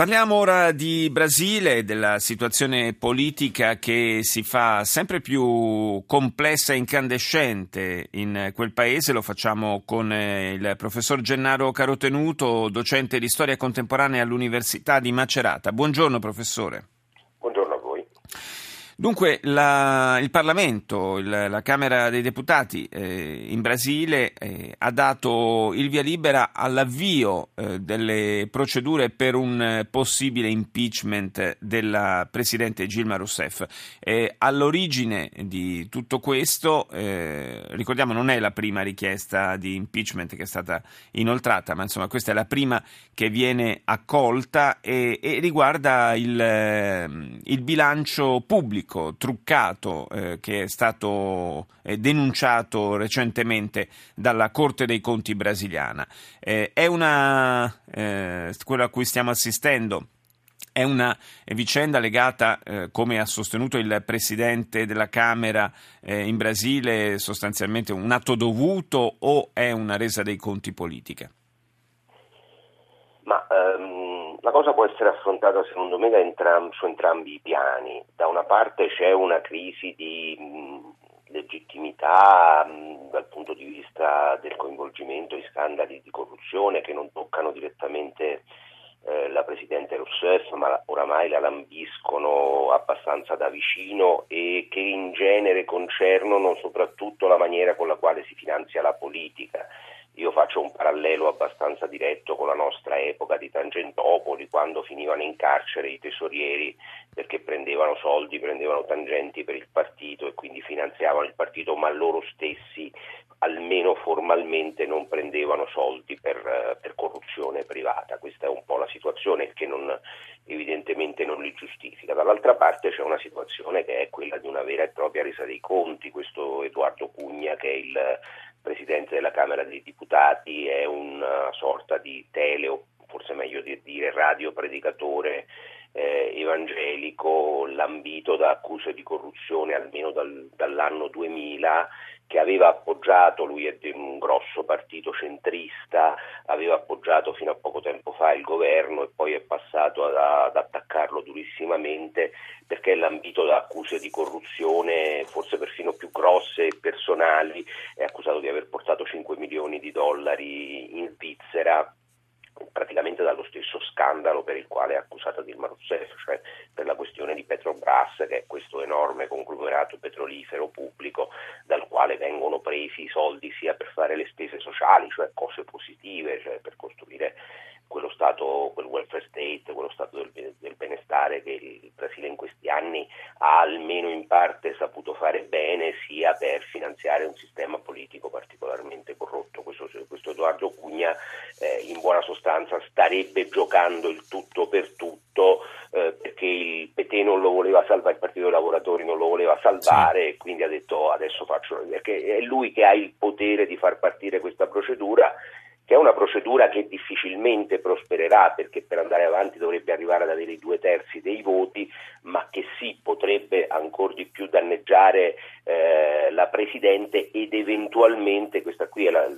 Parliamo ora di Brasile della situazione politica che si fa sempre più complessa e incandescente in quel paese. Lo facciamo con eh, il professor Gennaro Carotenuto, docente di storia contemporanea all'Università di Macerata. Buongiorno professore. Dunque la, il Parlamento, il, la Camera dei Deputati eh, in Brasile eh, ha dato il via libera all'avvio eh, delle procedure per un possibile impeachment della Presidente Gilma Rousseff. all'origine di tutto questo, eh, ricordiamo non è la prima richiesta di impeachment che è stata inoltrata, ma insomma questa è la prima che viene accolta e, e riguarda il, eh, il bilancio pubblico politico truccato eh, che è stato eh, denunciato recentemente dalla Corte dei Conti brasiliana. Eh, è una, eh, quello a cui stiamo assistendo è una vicenda legata, eh, come ha sostenuto il Presidente della Camera eh, in Brasile, sostanzialmente un atto dovuto o è una resa dei conti politica? Ma um, la cosa può essere affrontata secondo me entram- su entrambi i piani. Da una parte c'è una crisi di mh, legittimità mh, dal punto di vista del coinvolgimento in scandali di corruzione che non toccano direttamente eh, la Presidente Rousseff, ma oramai la lambiscono abbastanza da vicino e che in genere concernono soprattutto la maniera con la quale si finanzia la politica io faccio un parallelo abbastanza diretto con la nostra epoca di Tangentopoli, quando finivano in carcere i tesorieri perché prendevano soldi, prendevano tangenti per il partito e quindi finanziavano il partito, ma loro stessi almeno formalmente non prendevano soldi per, per corruzione privata. Questa è un po' la situazione che non, evidentemente non li giustifica. Dall'altra parte c'è una situazione che è quella di una vera e propria resa dei conti. Questo Edoardo Cugna, che è il Presidente della Camera dei Deputati, è una sorta di tele, o forse meglio dire radio predicatore eh, evangelico, lambito da accuse di corruzione almeno dal, dall'anno 2000 che aveva appoggiato, lui è di un grosso partito centrista, aveva appoggiato fino a poco tempo fa il governo e poi è passato ad, ad attaccarlo durissimamente perché è lambito da accuse di corruzione, forse persino più grosse e personali, è accusato di aver portato 5 milioni di dollari in Svizzera praticamente dallo stesso scandalo per il quale è accusata Dilma Rousseff, cioè per la questione di Petrobras, che è questo enorme conglomerato petrolifero pubblico dal quale vengono presi i soldi sia per fare le spese sociali, cioè cose positive, cioè per costruire quello stato, quel welfare state, quello stato del, del benestare che il Brasile in questi anni ha almeno in parte saputo fare bene, sia per finanziare un sistema politico particolarmente corrotto. Questo, questo Edoardo Cugna eh, in buona sostanza starebbe giocando il tutto per tutto eh, perché il PT non lo voleva salvare, il Partito dei Lavoratori non lo voleva salvare sì. e quindi ha detto adesso faccio, perché è lui che ha il potere di far partire questa procedura una procedura che difficilmente prospererà perché per andare avanti dovrebbe arrivare ad avere i due terzi dei voti, ma che sì potrebbe ancora di più danneggiare eh, la Presidente ed eventualmente, questa qui è la,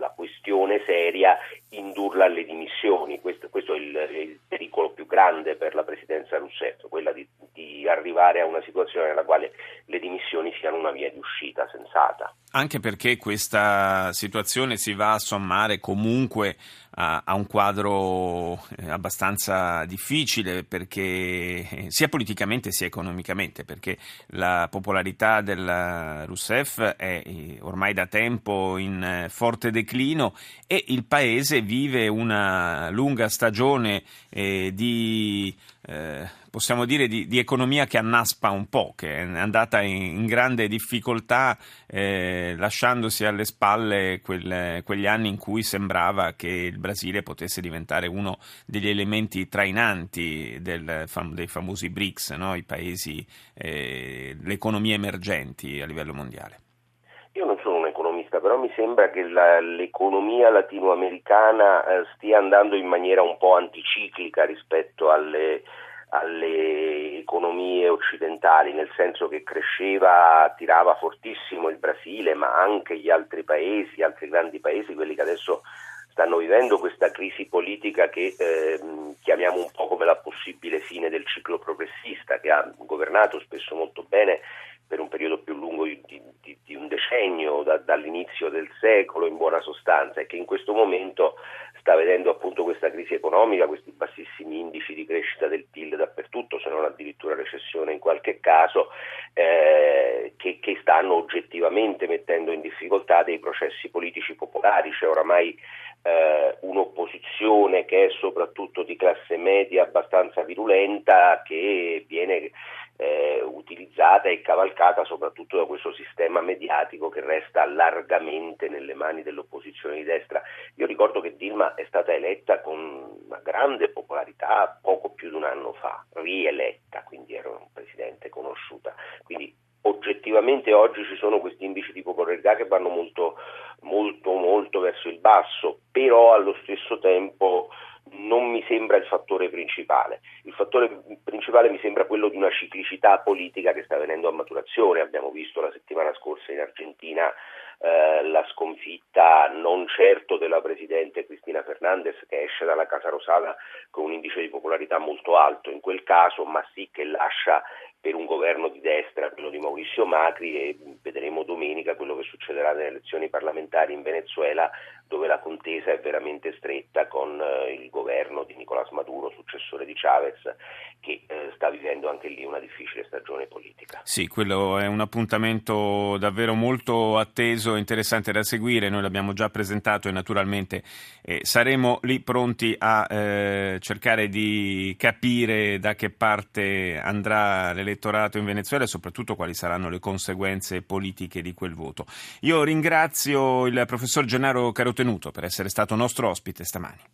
la questione seria, indurla alle dimissioni. Questo, questo è il, il, pericolo più grande per la Presidenza Rousseff, quella di, di arrivare a una situazione nella quale le dimissioni siano una via di uscita sensata. Anche perché questa situazione si va a sommare comunque a, a un quadro eh, abbastanza difficile perché eh, sia politicamente sia economicamente, perché la popolarità della Rousseff è eh, ormai da tempo in forte declino e il paese vive una lunga stagione eh, di eh, possiamo dire di, di, economia che annaspa un po', che è andata in, in grande difficoltà eh, lasciandosi alle spalle quel, quegli anni in cui sembrava che il Brasile potesse diventare uno degli elementi trainanti del, dei famosi BRICS, no? i paesi, eh, le economie emergenti a livello mondiale. Io non sono però mi sembra che la, l'economia latinoamericana eh, stia andando in maniera un po' anticiclica rispetto alle, alle economie occidentali, nel senso che cresceva, tirava fortissimo il Brasile, ma anche gli altri paesi, altri grandi paesi, quelli che adesso stanno vivendo questa crisi politica che eh, chiamiamo un po' come la possibile fine del ciclo progressista, che ha governato spesso molto bene per un periodo più lungo di, di, di un decennio, da, dall'inizio del secolo in buona sostanza, e che in questo momento sta vedendo appunto questa crisi economica, questi bassissimi indici di crescita del PIL dappertutto, se non addirittura recessione in qualche caso, eh, che, che, stanno oggettivamente mettendo in difficoltà dei processi politici popolari. C'è oramai eh, un'opposizione che è soprattutto di classe media abbastanza virulenta che viene eh, utilizzata e cavalcata soprattutto da questo sistema mediatico che resta largamente nelle mani dell'opposizione di destra. Io ricordo che Dilma è stata eletta con una grande popolarità poco più di un anno fa, rieletta, quindi era un presidente conosciuta. Quindi oggettivamente oggi ci sono questi indici di popolarità che vanno molto, molto, molto verso il basso, però allo stesso tempo non mi sembra il fattore principale. Il fattore principale mi sembra quello di una ciclicità politica che sta venendo a maturazione. Abbiamo visto la settimana scorsa in Argentina eh, la sconfitta non certo della Presidente Cristina Fernandez che esce dalla Casa Rosada con un indice di popolarità molto alto in quel caso, ma sì che lascia per un governo di destra, quello di Mauricio Macri e vedremo domenica quello che succederà nelle elezioni parlamentari in Venezuela dove la contesa è veramente stretta con eh, il governo di Nicolás Maduro, successore di Chavez, che eh, sta vivendo anche lì una difficile stagione politica. Sì, quello è un appuntamento davvero molto atteso e interessante da seguire, noi l'abbiamo già presentato e naturalmente eh, saremo lì pronti a cercare di capire da che parte andrà l'elettorato in Venezuela e soprattutto quali saranno le conseguenze politiche di quel voto. Io ringrazio il professor Gennaro Carotenuto per essere stato nostro ospite stamani.